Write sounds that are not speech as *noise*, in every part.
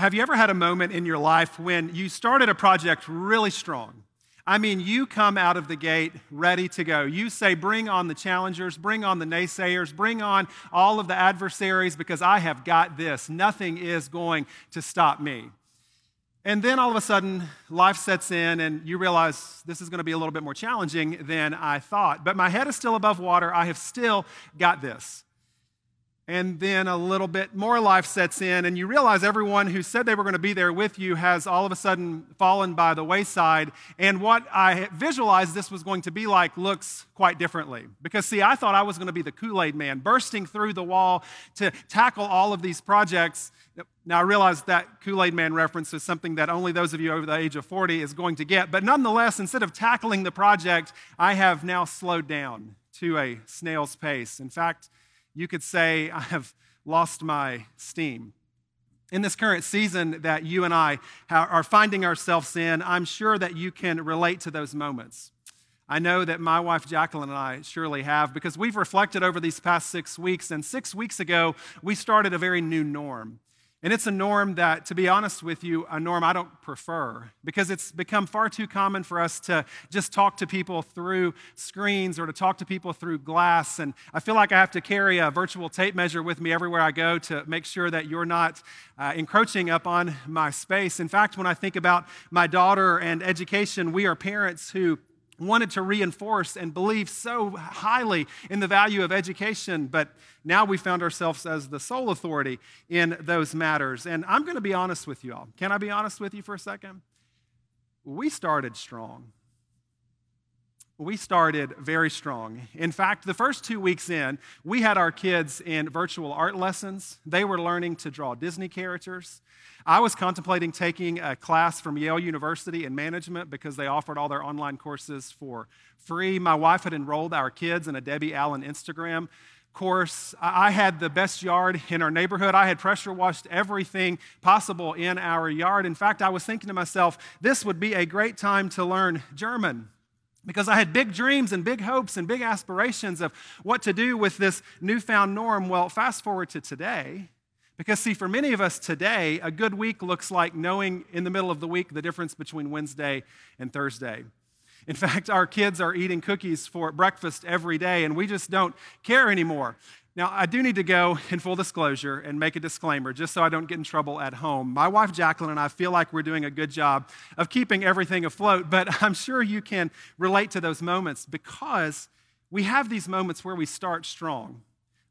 have you ever had a moment in your life when you started a project really strong? I mean, you come out of the gate ready to go. You say, Bring on the challengers, bring on the naysayers, bring on all of the adversaries because I have got this. Nothing is going to stop me. And then all of a sudden, life sets in, and you realize this is going to be a little bit more challenging than I thought. But my head is still above water. I have still got this and then a little bit more life sets in, and you realize everyone who said they were going to be there with you has all of a sudden fallen by the wayside. And what I visualized this was going to be like looks quite differently. Because, see, I thought I was going to be the Kool Aid man, bursting through the wall to tackle all of these projects. Now, I realize that Kool Aid man reference is something that only those of you over the age of 40 is going to get. But nonetheless, instead of tackling the project, I have now slowed down to a snail's pace. In fact, you could say, *laughs* I have lost my steam. In this current season that you and I are finding ourselves in, I'm sure that you can relate to those moments. I know that my wife Jacqueline and I surely have because we've reflected over these past six weeks, and six weeks ago, we started a very new norm. And it's a norm that, to be honest with you, a norm I don't prefer because it's become far too common for us to just talk to people through screens or to talk to people through glass. And I feel like I have to carry a virtual tape measure with me everywhere I go to make sure that you're not uh, encroaching up on my space. In fact, when I think about my daughter and education, we are parents who wanted to reinforce and believe so highly in the value of education, but now we found ourselves as the sole authority in those matters. And I'm going to be honest with you all. Can I be honest with you for a second? We started strong. We started very strong. In fact, the first two weeks in, we had our kids in virtual art lessons. They were learning to draw Disney characters. I was contemplating taking a class from Yale University in management because they offered all their online courses for free. My wife had enrolled our kids in a Debbie Allen Instagram course. I had the best yard in our neighborhood. I had pressure washed everything possible in our yard. In fact, I was thinking to myself, this would be a great time to learn German because I had big dreams and big hopes and big aspirations of what to do with this newfound norm. Well, fast forward to today. Because, see, for many of us today, a good week looks like knowing in the middle of the week the difference between Wednesday and Thursday. In *laughs* fact, our kids are eating cookies for breakfast every day, and we just don't care anymore. Now, I do need to go in full disclosure and make a disclaimer just so I don't get in trouble at home. My wife Jacqueline and I feel like we're doing a good job of keeping everything afloat, but *laughs* I'm sure you can relate to those moments because we have these moments where we start strong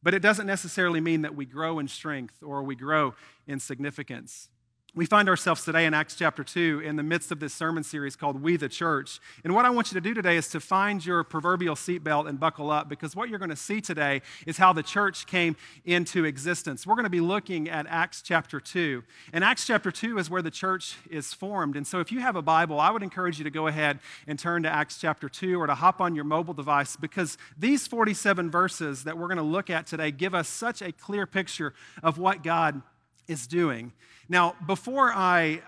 but it doesn't necessarily mean that we grow in strength or we grow in significance. We find ourselves today in Acts chapter 2 in the midst of this sermon series called We the Church. And what I want you to do today is to find your proverbial seatbelt and buckle up because what you're going to see today is how the church came into existence. We're going to be looking at Acts chapter 2. And Acts chapter 2 is where the church is formed. And so if you have a Bible, I would encourage you to go ahead and turn to Acts chapter 2 or to hop on your mobile device because these 47 verses that we're going to look at today give us such a clear picture of what God is doing. Now, before I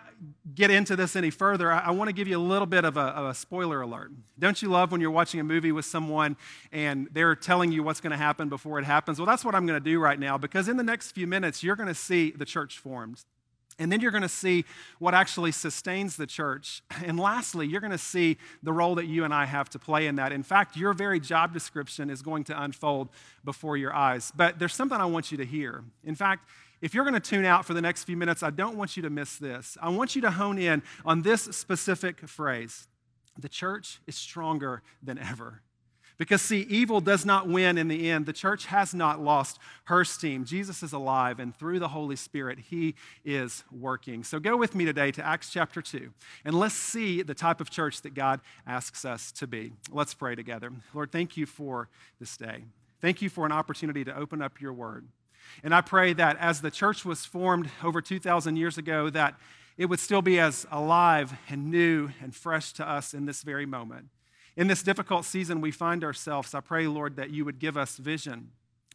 get into this any further, I, want to give you a little bit of a, of a, spoiler alert. Don't you love when you're watching a movie with someone and they're telling you what's going to happen before it happens? Well, that's what I'm going to do right now because in the next few minutes, you're going to see the church formed. And then you're going to see what actually sustains the church. And lastly, you're going to see the role that you and I have to play in that. In fact, your very job description is going to unfold before your eyes. But there's something I want you to hear. In fact, if you're going to tune out for the next few minutes, I don't want you to miss this. I want you to hone in on this specific phrase the church is stronger than ever. Because, see, evil does not win in the end. The church has not lost her steam. Jesus is alive, and through the Holy Spirit, he is working. So go with me today to Acts chapter 2, and let's see the type of church that God asks us to be. Let's pray together. Lord, thank you for this day. Thank you for an opportunity to open up your word. And I pray that as the church was formed over 2,000 years ago, that it would still be as alive and new and fresh to us in this very moment. In this difficult season we find ourselves, I pray, Lord, that you would give us vision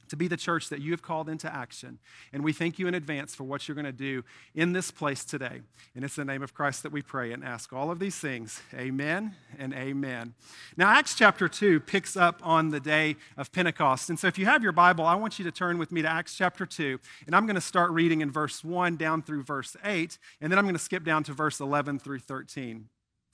to be the church that you have called into action. And we thank you in advance for what you're going to do in this place today. And it's the name of Christ that we pray and ask all of these things. Amen and amen. Now, Acts chapter 2 picks up on the day of Pentecost. And so if you have your Bible, I want you to turn with me to Acts chapter 2. And I'm going to start reading in verse 1 down through verse 8. And then I'm going to skip down to verse 11 through 13.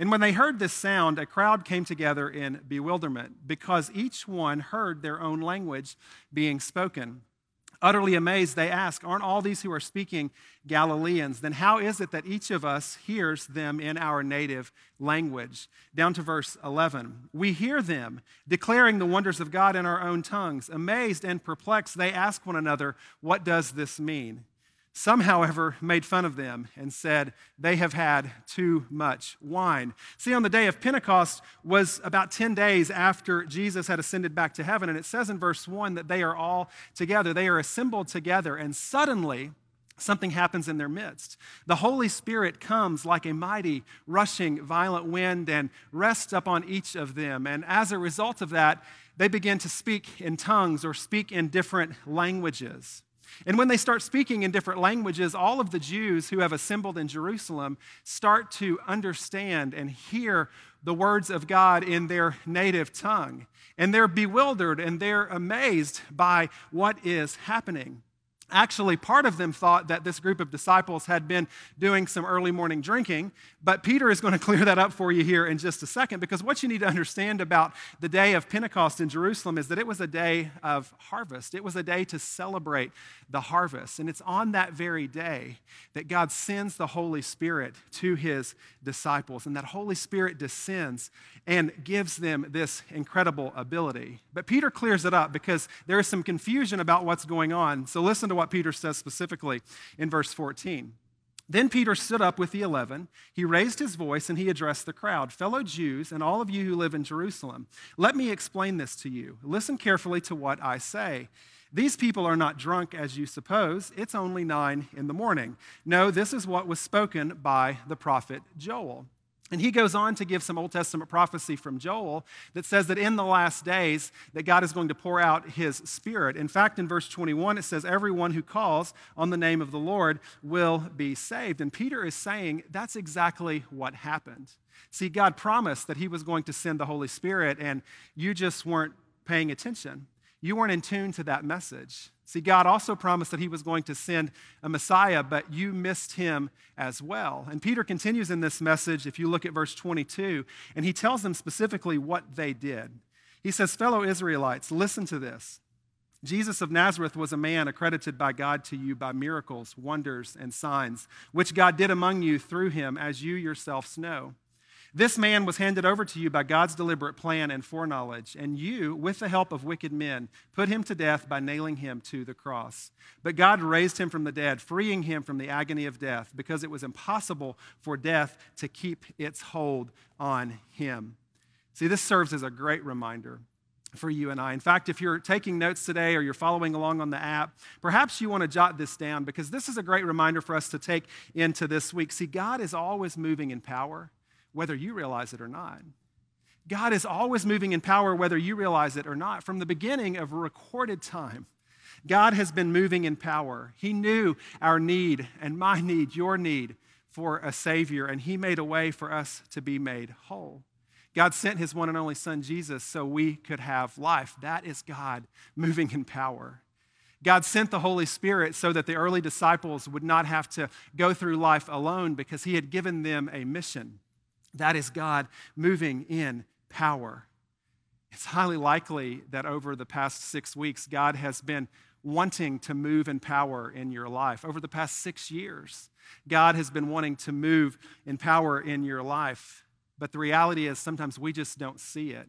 And when they heard this sound, a crowd came together in bewilderment because each one heard their own language being spoken. Utterly amazed, they ask, Aren't all these who are speaking Galileans? Then how is it that each of us hears them in our native language? Down to verse 11. We hear them declaring the wonders of God in our own tongues. Amazed and perplexed, they ask one another, What does this mean? Some, however, made fun of them and said they have had too much wine. See, on the day of Pentecost was about 10 days after Jesus had ascended back to heaven. And it says in verse 1 that they are all together. They are assembled together. And suddenly, something happens in their midst. The Holy Spirit comes like a mighty, rushing, violent wind and rests upon each of them. And as a result of that, they begin to speak in tongues or speak in different languages. And when they start speaking in different languages, all of the Jews who have assembled in Jerusalem start to understand and hear the words of God in their native tongue. And they're bewildered and they're amazed by what is happening. Actually, part of them thought that this group of disciples had been doing some early morning drinking, but Peter is going *laughs* to clear that up for you here in just a second because what you need to understand about the day of Pentecost in Jerusalem is that it was a day of harvest. It was a day to celebrate the harvest. And it's on that very day that God sends the Holy Spirit to his disciples, and that Holy Spirit descends and gives them this incredible ability. But Peter clears it up because there is some confusion about what's going on. So listen to what Peter says specifically in verse 14. Then Peter stood up with the eleven. He raised his voice and he addressed the crowd Fellow Jews, and all of you who live in Jerusalem, let me explain this to you. Listen carefully to what I say. These people are not drunk as you suppose. It's only nine in the morning. No, this is what was spoken by the prophet Joel. And he goes on to give some Old Testament prophecy from Joel that says that in the last days that God is going to pour out his spirit. In fact, in verse 21 it says everyone who calls on the name of the Lord will be saved. And Peter is saying that's exactly what happened. See, God promised that he was going to send the Holy Spirit and you just weren't paying attention you weren't in tune to that message. See, God also promised that He was going to send a Messiah, but you missed Him as well. And Peter continues in this message, if you look at verse 22, and he tells them specifically what they did. He says, Fellow Israelites, listen to this. Jesus of Nazareth was a man accredited by God to you by miracles, wonders, and signs, which God did among you through him, as you yourselves know. This man was handed over to you by God's deliberate plan and foreknowledge, and you, with the help of wicked men, put him to death by nailing him to the cross. But God raised him from the dead, freeing him from the agony of death, because it was impossible for death to keep its hold on him. See, this serves as a great reminder for you and I. In fact, if you're taking notes today or you're following along on the app, perhaps you want to jot this down because this is a great reminder for us to take into this week. See, God is always moving in power whether you realize it or not. God is always moving in power, whether you realize it or not. From the beginning of recorded time, God has been moving in power. He knew our need and my need, your need for a Savior, and He made a way for us to be made whole. God sent His one and only Son, Jesus, so we could have life. That is God moving in power. God sent the Holy Spirit so that the early disciples would not have to go through life alone because He had given them a mission. That is God moving in power. It's highly likely that over the past six weeks, God has been wanting to move in power in your life. Over the past six years, God has been wanting to move in power in your life. But the reality is, sometimes we just don't see it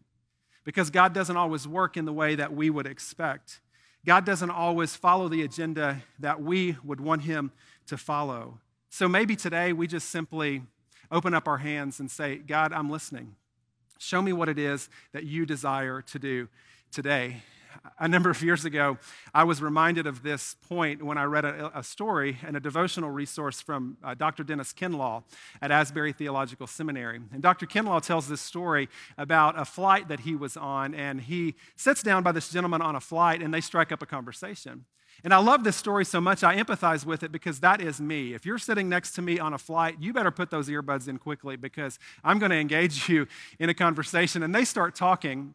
because God doesn't always work in the way that we would expect. God doesn't always follow the agenda that we would want Him to follow. So maybe today we just simply open up our hands and say, God, I'm listening. Show me what it is that you desire to do today. A number of years ago, I was reminded of this point when I read a, a story and a devotional resource from uh, Dr. Dennis Kinlaw at Asbury Theological Seminary. And Dr. Kinlaw tells this story about a flight that he was on, and he sits down by this gentleman on a flight, and they strike up a conversation. And I love this story so much, I empathize with it because that is me. If you're sitting next to me on a flight, you better put those earbuds in quickly because I'm going to engage *laughs* you in a conversation. And they start talking,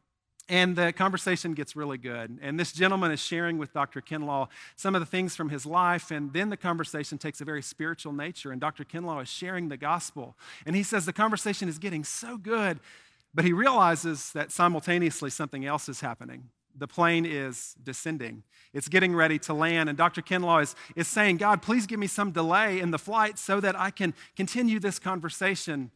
and the conversation gets really good. And this gentleman is sharing with Dr. Kinlaw some of the things from his life. And then the conversation takes a very spiritual nature. And Dr. Kinlaw is sharing the gospel. And he says the conversation is getting so good, but he realizes that simultaneously something else is happening the plane is descending. It's getting ready to land. And Dr. Kinlaw is, is saying, God, please give me some delay in the flight so that I can continue this conversation.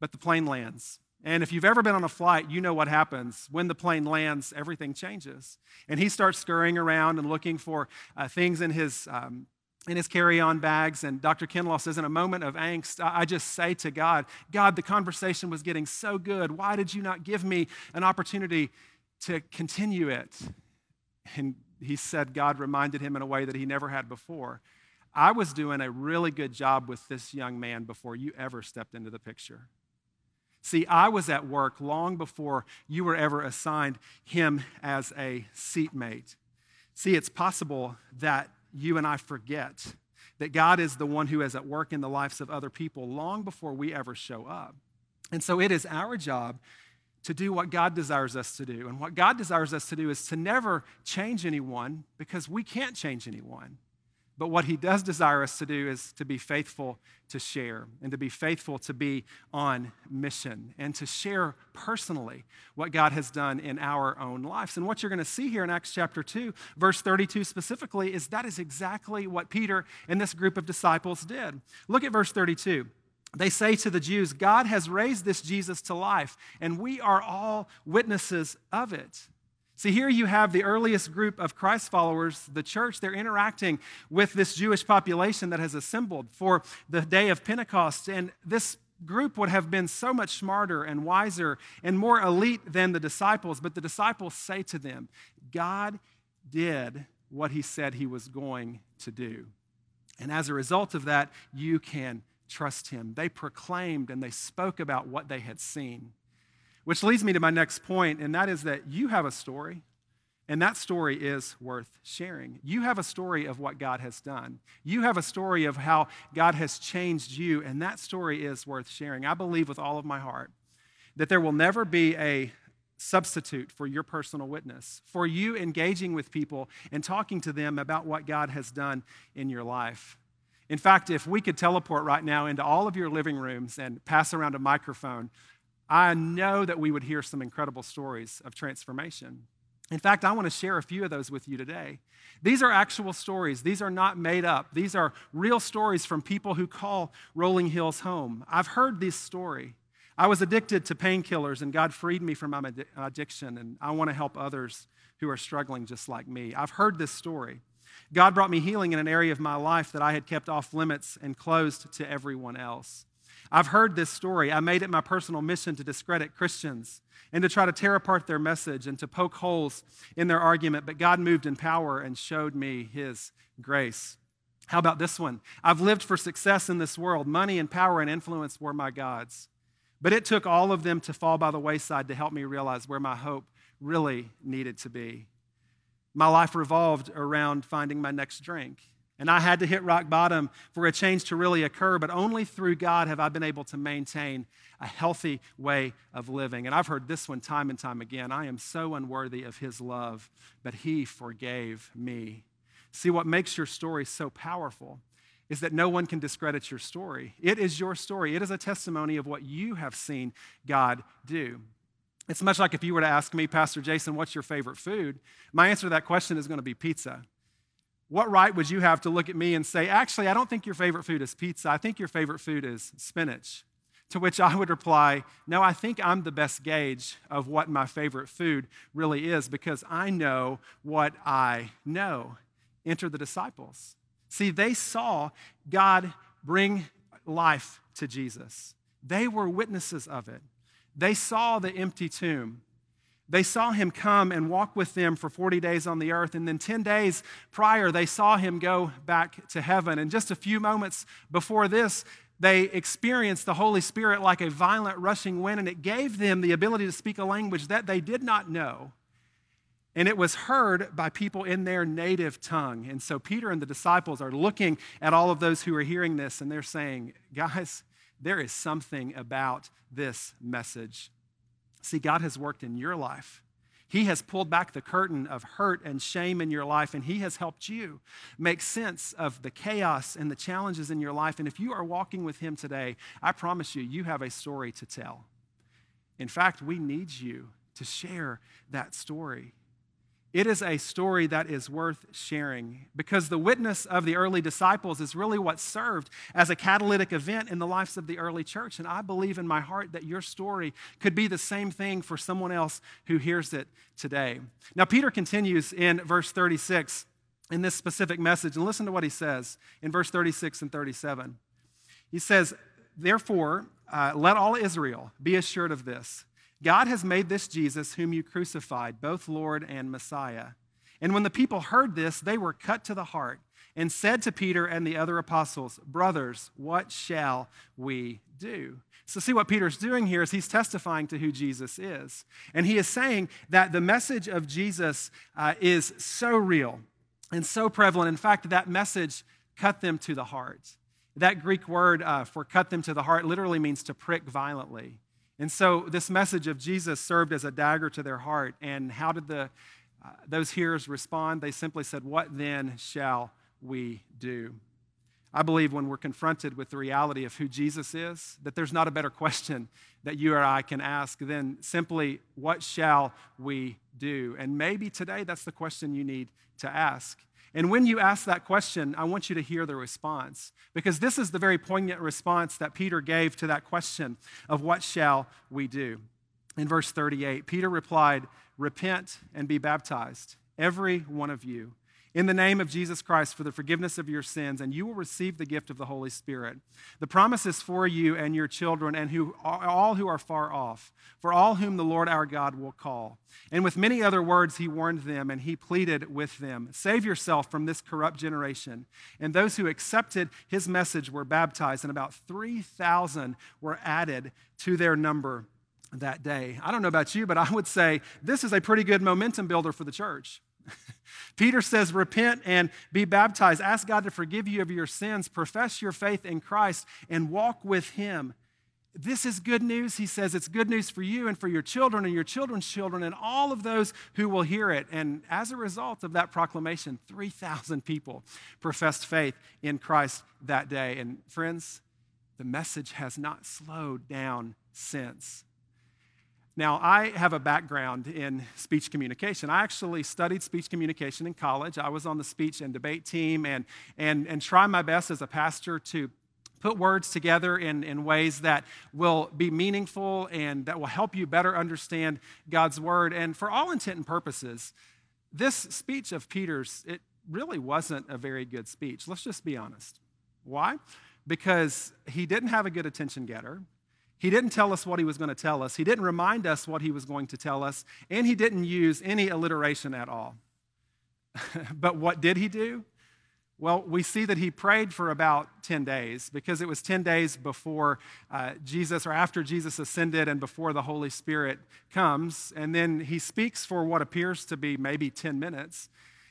But the plane lands. And if you've ever been on a flight, you know what happens. When the plane lands, everything changes. And he starts scurrying around and looking for uh, things in his. Um, in his carry on bags. And Dr. Kinlaw says, in a moment of angst, I just say to God, God, the conversation was getting so good. Why did you not give me an opportunity to continue it. And he said God reminded him in a way that he never had before. I was doing a really good job with this young man before you ever stepped into the picture. See, I was at work long before you were ever assigned him as a seatmate. See, it's possible that you and I forget that God is the one who is at work in the lives of other people long before we ever show up. And so it is our job to do what God desires us to do. And what God desires us to do is to never change anyone because we can't change anyone. But what He does desire us to do is to be faithful to share and to be faithful to be on mission and to share personally what God has done in our own lives. And what you're going to see here in Acts chapter 2, verse 32 specifically, is that is exactly what Peter and this group of disciples did. Look at verse 32 they say to the Jews, God has raised this Jesus to life, and we are all witnesses of it. See, here you have the earliest group of Christ followers, the church. They're interacting with this Jewish population that has assembled for the day of Pentecost. And this group would have been so much smarter and wiser and more elite than the disciples. But the disciples say to them, God did what he said he was going to do. And as a result of that, you can trust him. They proclaimed and they spoke about what they had seen. Which leads me to my next point, and that is that you have a story, and that story is worth sharing. You have a story of what God has done. You have a story of how God has changed you, and that story is worth sharing. I believe with all of my heart that there will never be a substitute for your personal witness, for you engaging with people and talking to them about what God has done in your life. In fact, if we could teleport right now into all of your living rooms and pass around a microphone, I know that we would hear some incredible stories of transformation. In fact, I want to share a few of those with you today. These are actual stories. These are not made up. These are real stories from people who call Rolling Hills home. I've heard this story. I was addicted to painkillers, and God freed me from my addiction, and I want to help others who are struggling just like me. I've heard this story. God brought me healing in an area of my life that I had kept off limits and closed to everyone else. I've heard this story. I made it my personal mission to discredit Christians and to try to tear apart their message and to poke holes in their argument, but God moved in power and showed me his grace. How about this one? I've lived for success in this world. Money and power and influence were my gods. But it took all of them to fall by the wayside to help me realize where my hope really needed to be. My life revolved around finding my next drink. And I had to hit rock bottom for a change to really occur, but only through God have I been able to maintain a healthy way of living. And I've heard this one time and time again I am so unworthy of His love, but He forgave me. See, what makes your story so powerful is that no one can discredit your story. It is your story, it is a testimony of what you have seen God do. It's much like if you were to ask me, Pastor Jason, what's your favorite food? My answer to that question is going to be pizza. What right would you have to look at me and say, actually, I don't think your favorite food is pizza. I think your favorite food is spinach? To which I would reply, no, I think I'm the best gauge of what my favorite food really is because I know what I know. Enter the disciples. See, they saw God bring life to Jesus. They were witnesses of it. They saw the empty tomb. They saw him come and walk with them for 40 days on the earth. And then 10 days prior, they saw him go back to heaven. And just a few moments before this, they experienced the Holy Spirit like a violent rushing wind, and it gave them the ability to speak a language that they did not know. And it was heard by people in their native tongue. And so Peter and the disciples are looking at all of those who are hearing this, and they're saying, Guys, there is something about this message. See, God has worked in your life. He has pulled back the curtain of hurt and shame in your life, and He has helped you make sense of the chaos and the challenges in your life. And if you are walking with Him today, I promise you, you have a story to tell. In fact, we need you to share that story. It is a story that is worth sharing because the witness of the early disciples is really what served as a catalytic event in the lives of the early church. And I believe in my heart that your story could be the same thing for someone else who hears it today. Now, Peter continues in verse 36 in this specific message, and listen to what he says in verse 36 and 37. He says, Therefore, uh, let all Israel be assured of this God has made this Jesus, whom you crucified, both Lord and Messiah. And when the people heard this, they were cut to the heart and said to Peter and the other apostles, Brothers, what shall we do? So, see what Peter's doing here is he's testifying to who Jesus is. And he is saying that the message of Jesus uh, is so real and so prevalent. In fact, that message cut them to the heart. That Greek word uh, for cut them to the heart literally means to prick violently. And so this message of Jesus served as a dagger to their heart. And how did the, uh, those hearers respond? They simply said, What then shall we do? I believe when we're confronted with the reality of who Jesus is, that there's not a better question that you or I can ask than simply, What shall we do? And maybe today that's the question you need to ask. And when you ask that question, I want you to hear the response because this is the very poignant response that Peter gave to that question of what shall we do. In verse 38, Peter replied, Repent and be baptized, every one of you in the name of Jesus Christ for the forgiveness of your sins, and you will receive the gift of the Holy Spirit. The promise is for you and your children, and who, all who are far off, for all whom the Lord our God will call. And with many other words, he warned them and he pleaded with them Save yourself from this corrupt generation. And those who accepted his message were baptized, and about 3,000 were added to their number that day. I don't know about you, but I would say this is a pretty good momentum builder for the church. Peter says, Repent and be baptized. Ask God to forgive you of your sins. Profess your faith in Christ and walk with Him. This is good news. He says it's good news for you and for your children and your children's children and all of those who will hear it. And as a result of that proclamation, 3,000 people professed faith in Christ that day. And friends, the message has not slowed down since. Now, I have a background in speech communication. I actually studied speech communication in college. I was on the speech and debate team and, and, and try my best as a pastor to put words together in, in ways that will be meaningful and that will help you better understand God's word. And for all intent and purposes, this speech of Peter's, it really wasn't a very good speech. Let's just be honest. Why? Because he didn't have a good attention getter. He didn't tell us what he was going to tell us. He didn't remind us what he was going to tell us. And he didn't use any alliteration at all. *laughs* but what did he do? Well, we see that he prayed for about 10 days because it was 10 days before uh, Jesus or after Jesus ascended and before the Holy Spirit comes. And then he speaks for what appears to be maybe 10 minutes.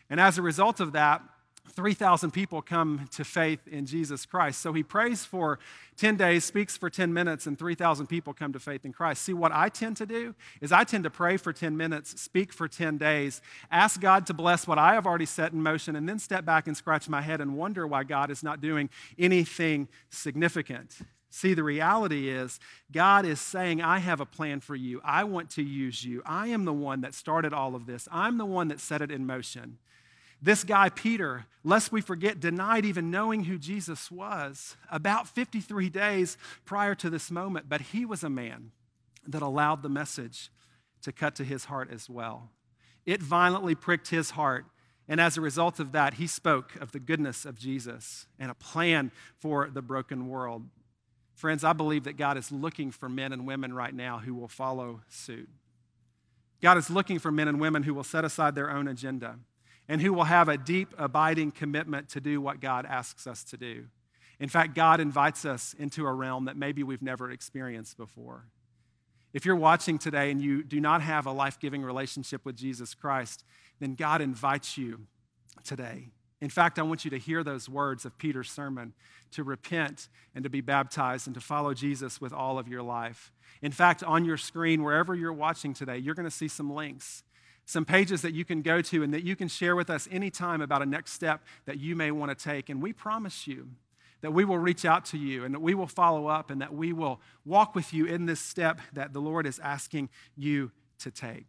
And as a result of that, 3,000 people come to faith in Jesus Christ. So he prays for 10 days, speaks for 10 minutes, and 3,000 people come to faith in Christ. See, what I tend to do is I tend to pray for 10 minutes, speak for 10 days, ask God to bless what I have already set in motion, and then step back and scratch my head and wonder why God is not doing anything significant. See, the reality is, God is saying, I have a plan for you. I want to use you. I am the one that started all of this, I'm the one that set it in motion. This guy, Peter, lest we forget, denied even knowing who Jesus was about 53 days prior to this moment, but he was a man that allowed the message to cut to his heart as well. It violently pricked his heart, And as a result of that, he spoke of the goodness of Jesus and a plan for the broken world. Friends, I believe that God is looking for men and women right now who will follow suit. God is looking for men and women who will set aside their own agenda and who will have a deep, abiding commitment to do what God asks us to do. In fact, God invites us into a realm that maybe we've never experienced before. If you're watching today and you do not have a life giving relationship with Jesus Christ, then God invites you today. In fact, I want you to hear those words of Peter's sermon to repent and to be baptized and to follow Jesus with all of your life. In fact, on your screen, wherever you're watching today, you're going to see some links, some pages that you can go to and that you can share with us anytime about a next step that you may want to take. And we promise you that we will reach out to you and that we will follow up and that we will walk with you in this step that the Lord is asking you to take.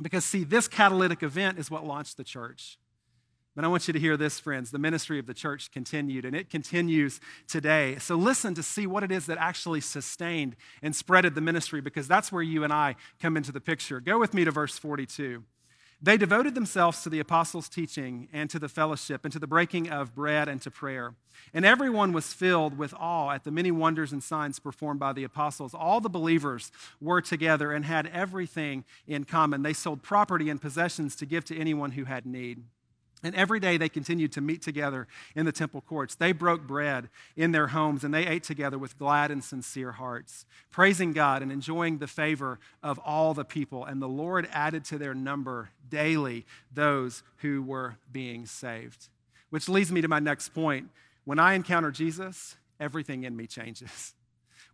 Because, see, this catalytic event is what launched the church. But I want you to hear this, friends. The ministry of the church continued, and it continues today. So listen to see what it is that actually sustained and spreaded the ministry, because that's where you and I come into the picture. Go with me to verse 42. They devoted themselves to the apostles' teaching and to the fellowship and to the breaking of bread and to prayer. And everyone was filled with awe at the many wonders and signs performed by the apostles. All the believers were together and had everything in common. They sold property and possessions to give to anyone who had need. And every day they continued to meet together in the temple courts. They broke bread in their homes and they ate together with glad and sincere hearts, praising God and enjoying the favor of all the people. And the Lord added to their number daily those who were being saved. Which leads me to my next point. When I encounter Jesus, everything in me changes. *laughs*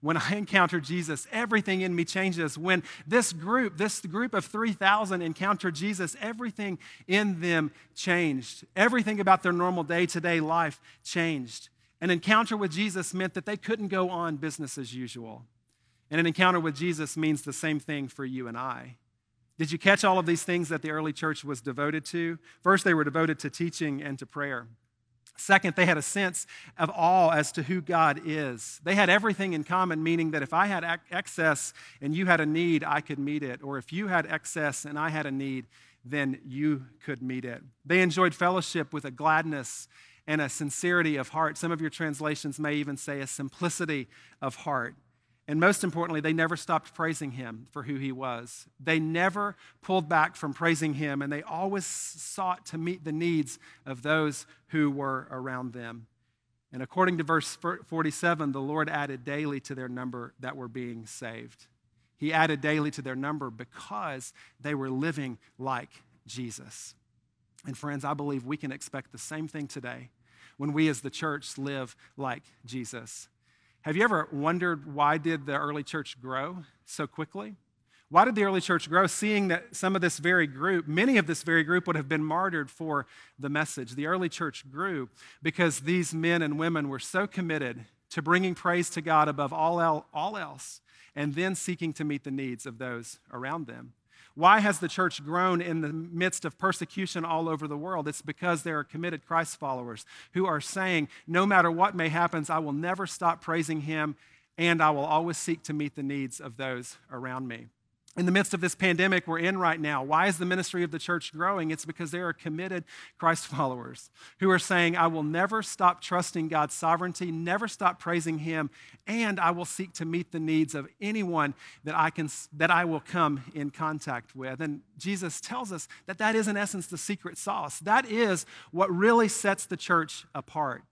When I encounter Jesus, everything in me changes. When this group, this group of 3,000 encountered Jesus, everything in them changed. Everything about their normal day to day life changed. An encounter with Jesus meant that they couldn't go on business as usual. And an encounter with Jesus means the same thing for you and I. Did you catch all of these things that the early church was devoted to? First, they were devoted to teaching and to prayer. Second, they had a sense of awe as to who God is. They had everything in common, meaning that if I had excess and you had a need, I could meet it. Or if you had excess and I had a need, then you could meet it. They enjoyed fellowship with a gladness and a sincerity of heart. Some of your translations may even say a simplicity of heart. And most importantly, they never stopped praising him for who he was. They never pulled back from praising him, and they always sought to meet the needs of those who were around them. And according to verse 47, the Lord added daily to their number that were being saved. He added daily to their number because they were living like Jesus. And friends, I believe we can expect the same thing today when we as the church live like Jesus. Have you ever wondered why did the early church grow so quickly? Why did the early church grow, seeing that some of this very group, many of this very group, would have been martyred for the message? The early church grew because these men and women were so committed to bringing praise to God above all, else, and then seeking to meet the needs of those around them. Why has the church grown in the midst of persecution all over the world? It's because there are committed Christ followers who are saying, no matter what may happen, I will never stop praising him and I will always seek to meet the needs of those around me in the midst of this pandemic we're in right now, why is the ministry of the church growing? It's because there are committed Christ *laughs* followers who are saying, I will never stop trusting God's sovereignty, never stop praising Him, and I will seek to meet the needs of anyone that I, can, that I will come in contact with. And Jesus tells us that that is, in essence, the secret sauce. That is what really sets the church apart.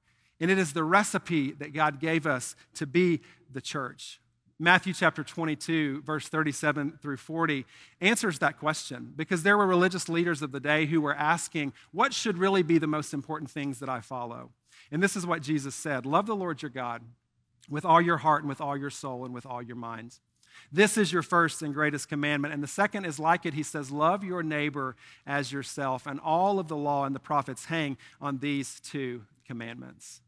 And it is the recipe that God gave us to be the church. Matthew chapter 22, verse 37 through 40, answers that question because there were religious leaders of the day who were asking, What should really be the most important things that I follow? And this is what Jesus said Love the Lord your God with all your heart and with all your soul and with all your minds. This is your first and greatest commandment. And the second is like it. He says, Love your neighbor as yourself. And all of the law and the prophets hang on these two commandments.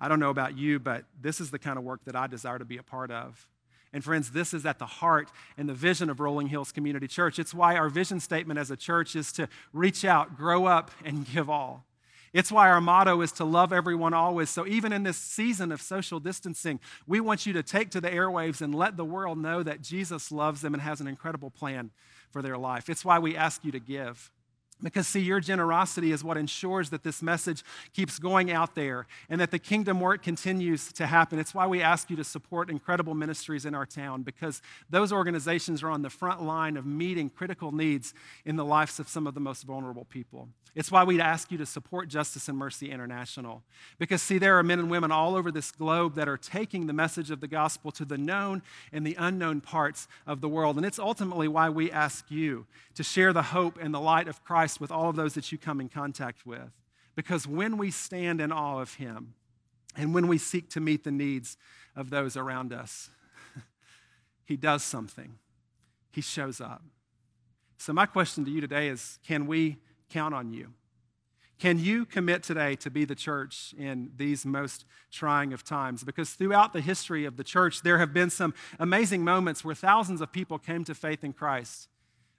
I don't know about you, but this is the kind of work that I desire to be a part of. And friends, this is at the heart and the vision of Rolling Hills Community Church. It's why our vision statement as a church is to reach out, grow up, and give all. It's why our motto is to love everyone always. So, even in this season of social distancing, we want you to take to the airwaves and let the world know that Jesus loves them and has an incredible plan for their life. It's why we ask you to give. Because, see, your generosity is what ensures that this message keeps going out there and that the kingdom work continues to happen. It's why we ask you to support incredible ministries in our town, because those organizations are on the front line of meeting critical needs in the lives of some of the most vulnerable people. It's why we'd ask you to support Justice and Mercy International. Because, see, there are men and women all over this globe that are taking the message of the gospel to the known and the unknown parts of the world. And it's ultimately why we ask you to share the hope and the light of Christ with all of those that you come in contact with. Because when we stand in awe of Him and when we seek to meet the needs of those around us, *laughs* He does something, He shows up. So, my question to you today is can we count on you? Can you commit today to be the church in these most trying of times? Because throughout the history of the church, there have been some amazing moments where thousands of people came to faith in Christ.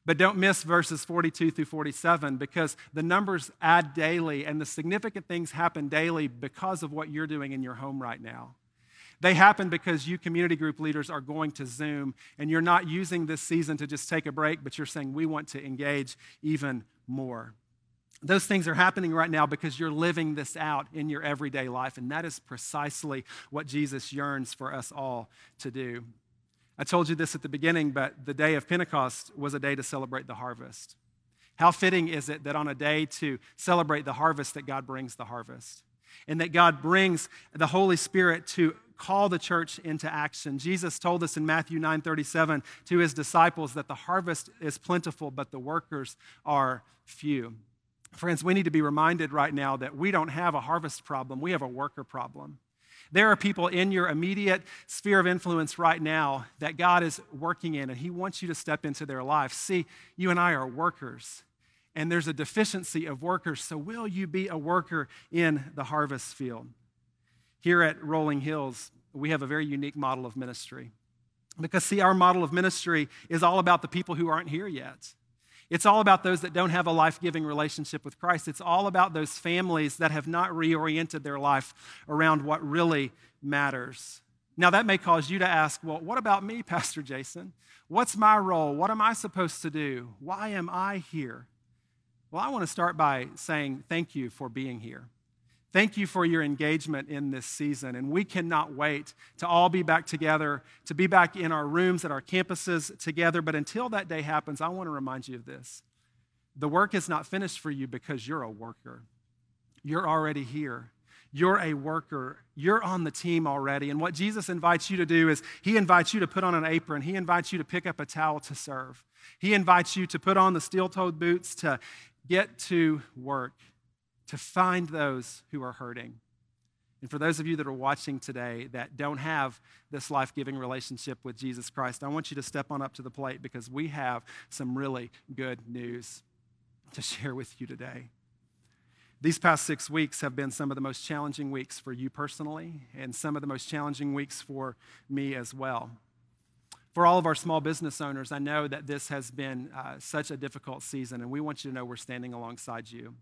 But don't miss verses 42 through 47 because the numbers add daily and the significant things happen daily because of what you're doing in your home right now. They happen because you community group leaders are going to Zoom and you're not using this season to just take a break, but you're saying, we want to engage even more. Those things are happening right now because you're living this out in your everyday life, and that is precisely what Jesus yearns for us all to do. I told you this at the beginning, but the day of Pentecost was a day to celebrate the harvest. How fitting is it that on a day to celebrate the harvest that God brings the harvest and that God brings the Holy Spirit to call the church into action. Jesus told us in Matthew 9:37 to his disciples that the harvest is plentiful but the workers are few. Friends, we need to be reminded right now that we don't have a harvest problem, we have a worker problem. There are people in your immediate sphere of influence right now that God is working in, and He wants you to step into their life. See, you and I are workers, and there's a deficiency of workers. So, will you be a worker in the harvest field? Here at Rolling Hills, we have a very unique model of ministry. Because, see, our model of ministry is all about the people who aren't here yet. It's all about those that don't have a life giving relationship with Christ. It's all about those families that have not reoriented their life around what really matters. Now, that may cause you to ask, well, what about me, *laughs* Pastor Jason? What's my role? What am I supposed to do? Why am I here? Well, I want to start by saying thank you for being here. Thank you for your engagement in this season. And we cannot wait to all be back together, to be back in our rooms at our campuses together. But until that day happens, I want to remind you of this the work is not finished for you because you're a worker. You're already here. You're a worker. You're on the team already. And what Jesus invites you to do is He invites you to put on an apron, He invites you to pick up a towel to serve. He invites you to put on the steel toed boots to get to work to find those who are hurting. And for those of you that are watching today that don't have this life giving relationship with Jesus Christ, I want you to step on up to the plate because we have some really good news to *laughs* share with you today. These past six weeks have been some of the most challenging weeks for you personally, and some of the most challenging weeks for me as well. For all of our small business owners, I know that this has been uh, such a difficult season, and we want you to know we're standing alongside you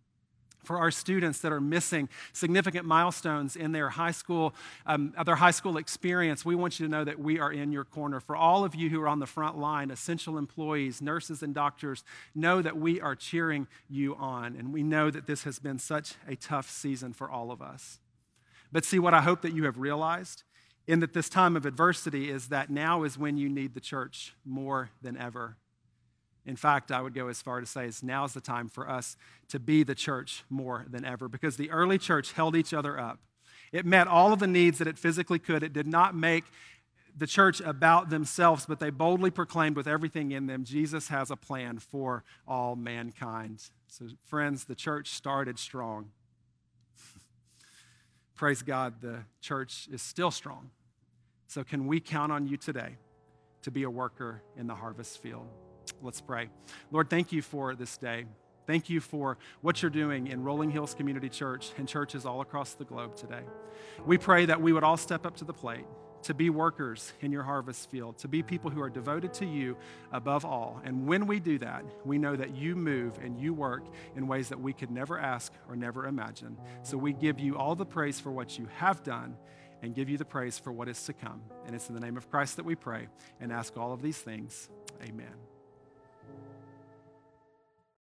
for our students that are missing significant milestones in their high school um, their high school experience we want you to know that we are in your corner. For all of you who are on the front line essential employees nurses and doctors know that we are cheering you on and we know that this has been such a tough season for all of us. But see what i hope that you have realized in that this time of adversity is that now is when you need the church more than ever in fact, I would go as far to say is now is the time for us to be the church more than ever because the early church held each other up. It met all of the needs that it physically could. It did not make the church about themselves, but they boldly proclaimed with everything in them Jesus has a plan for all mankind. So, friends, the church started strong. *laughs* Praise God, the church is still strong. So, can we count on you today to be a worker in the harvest field? Let's pray. Lord, thank you for this day. Thank you for what you're doing in Rolling Hills Community Church and churches all across the globe today. We pray that we would all step up to the plate to be workers in your harvest field, to be people who are devoted to you above all. And when we do that, we know that you move and you work in ways that we could never ask or never imagine. So we give you all the praise for what you have done and give you the praise for what is to come. And it's in the name of Christ that we pray and ask all of these things. Amen.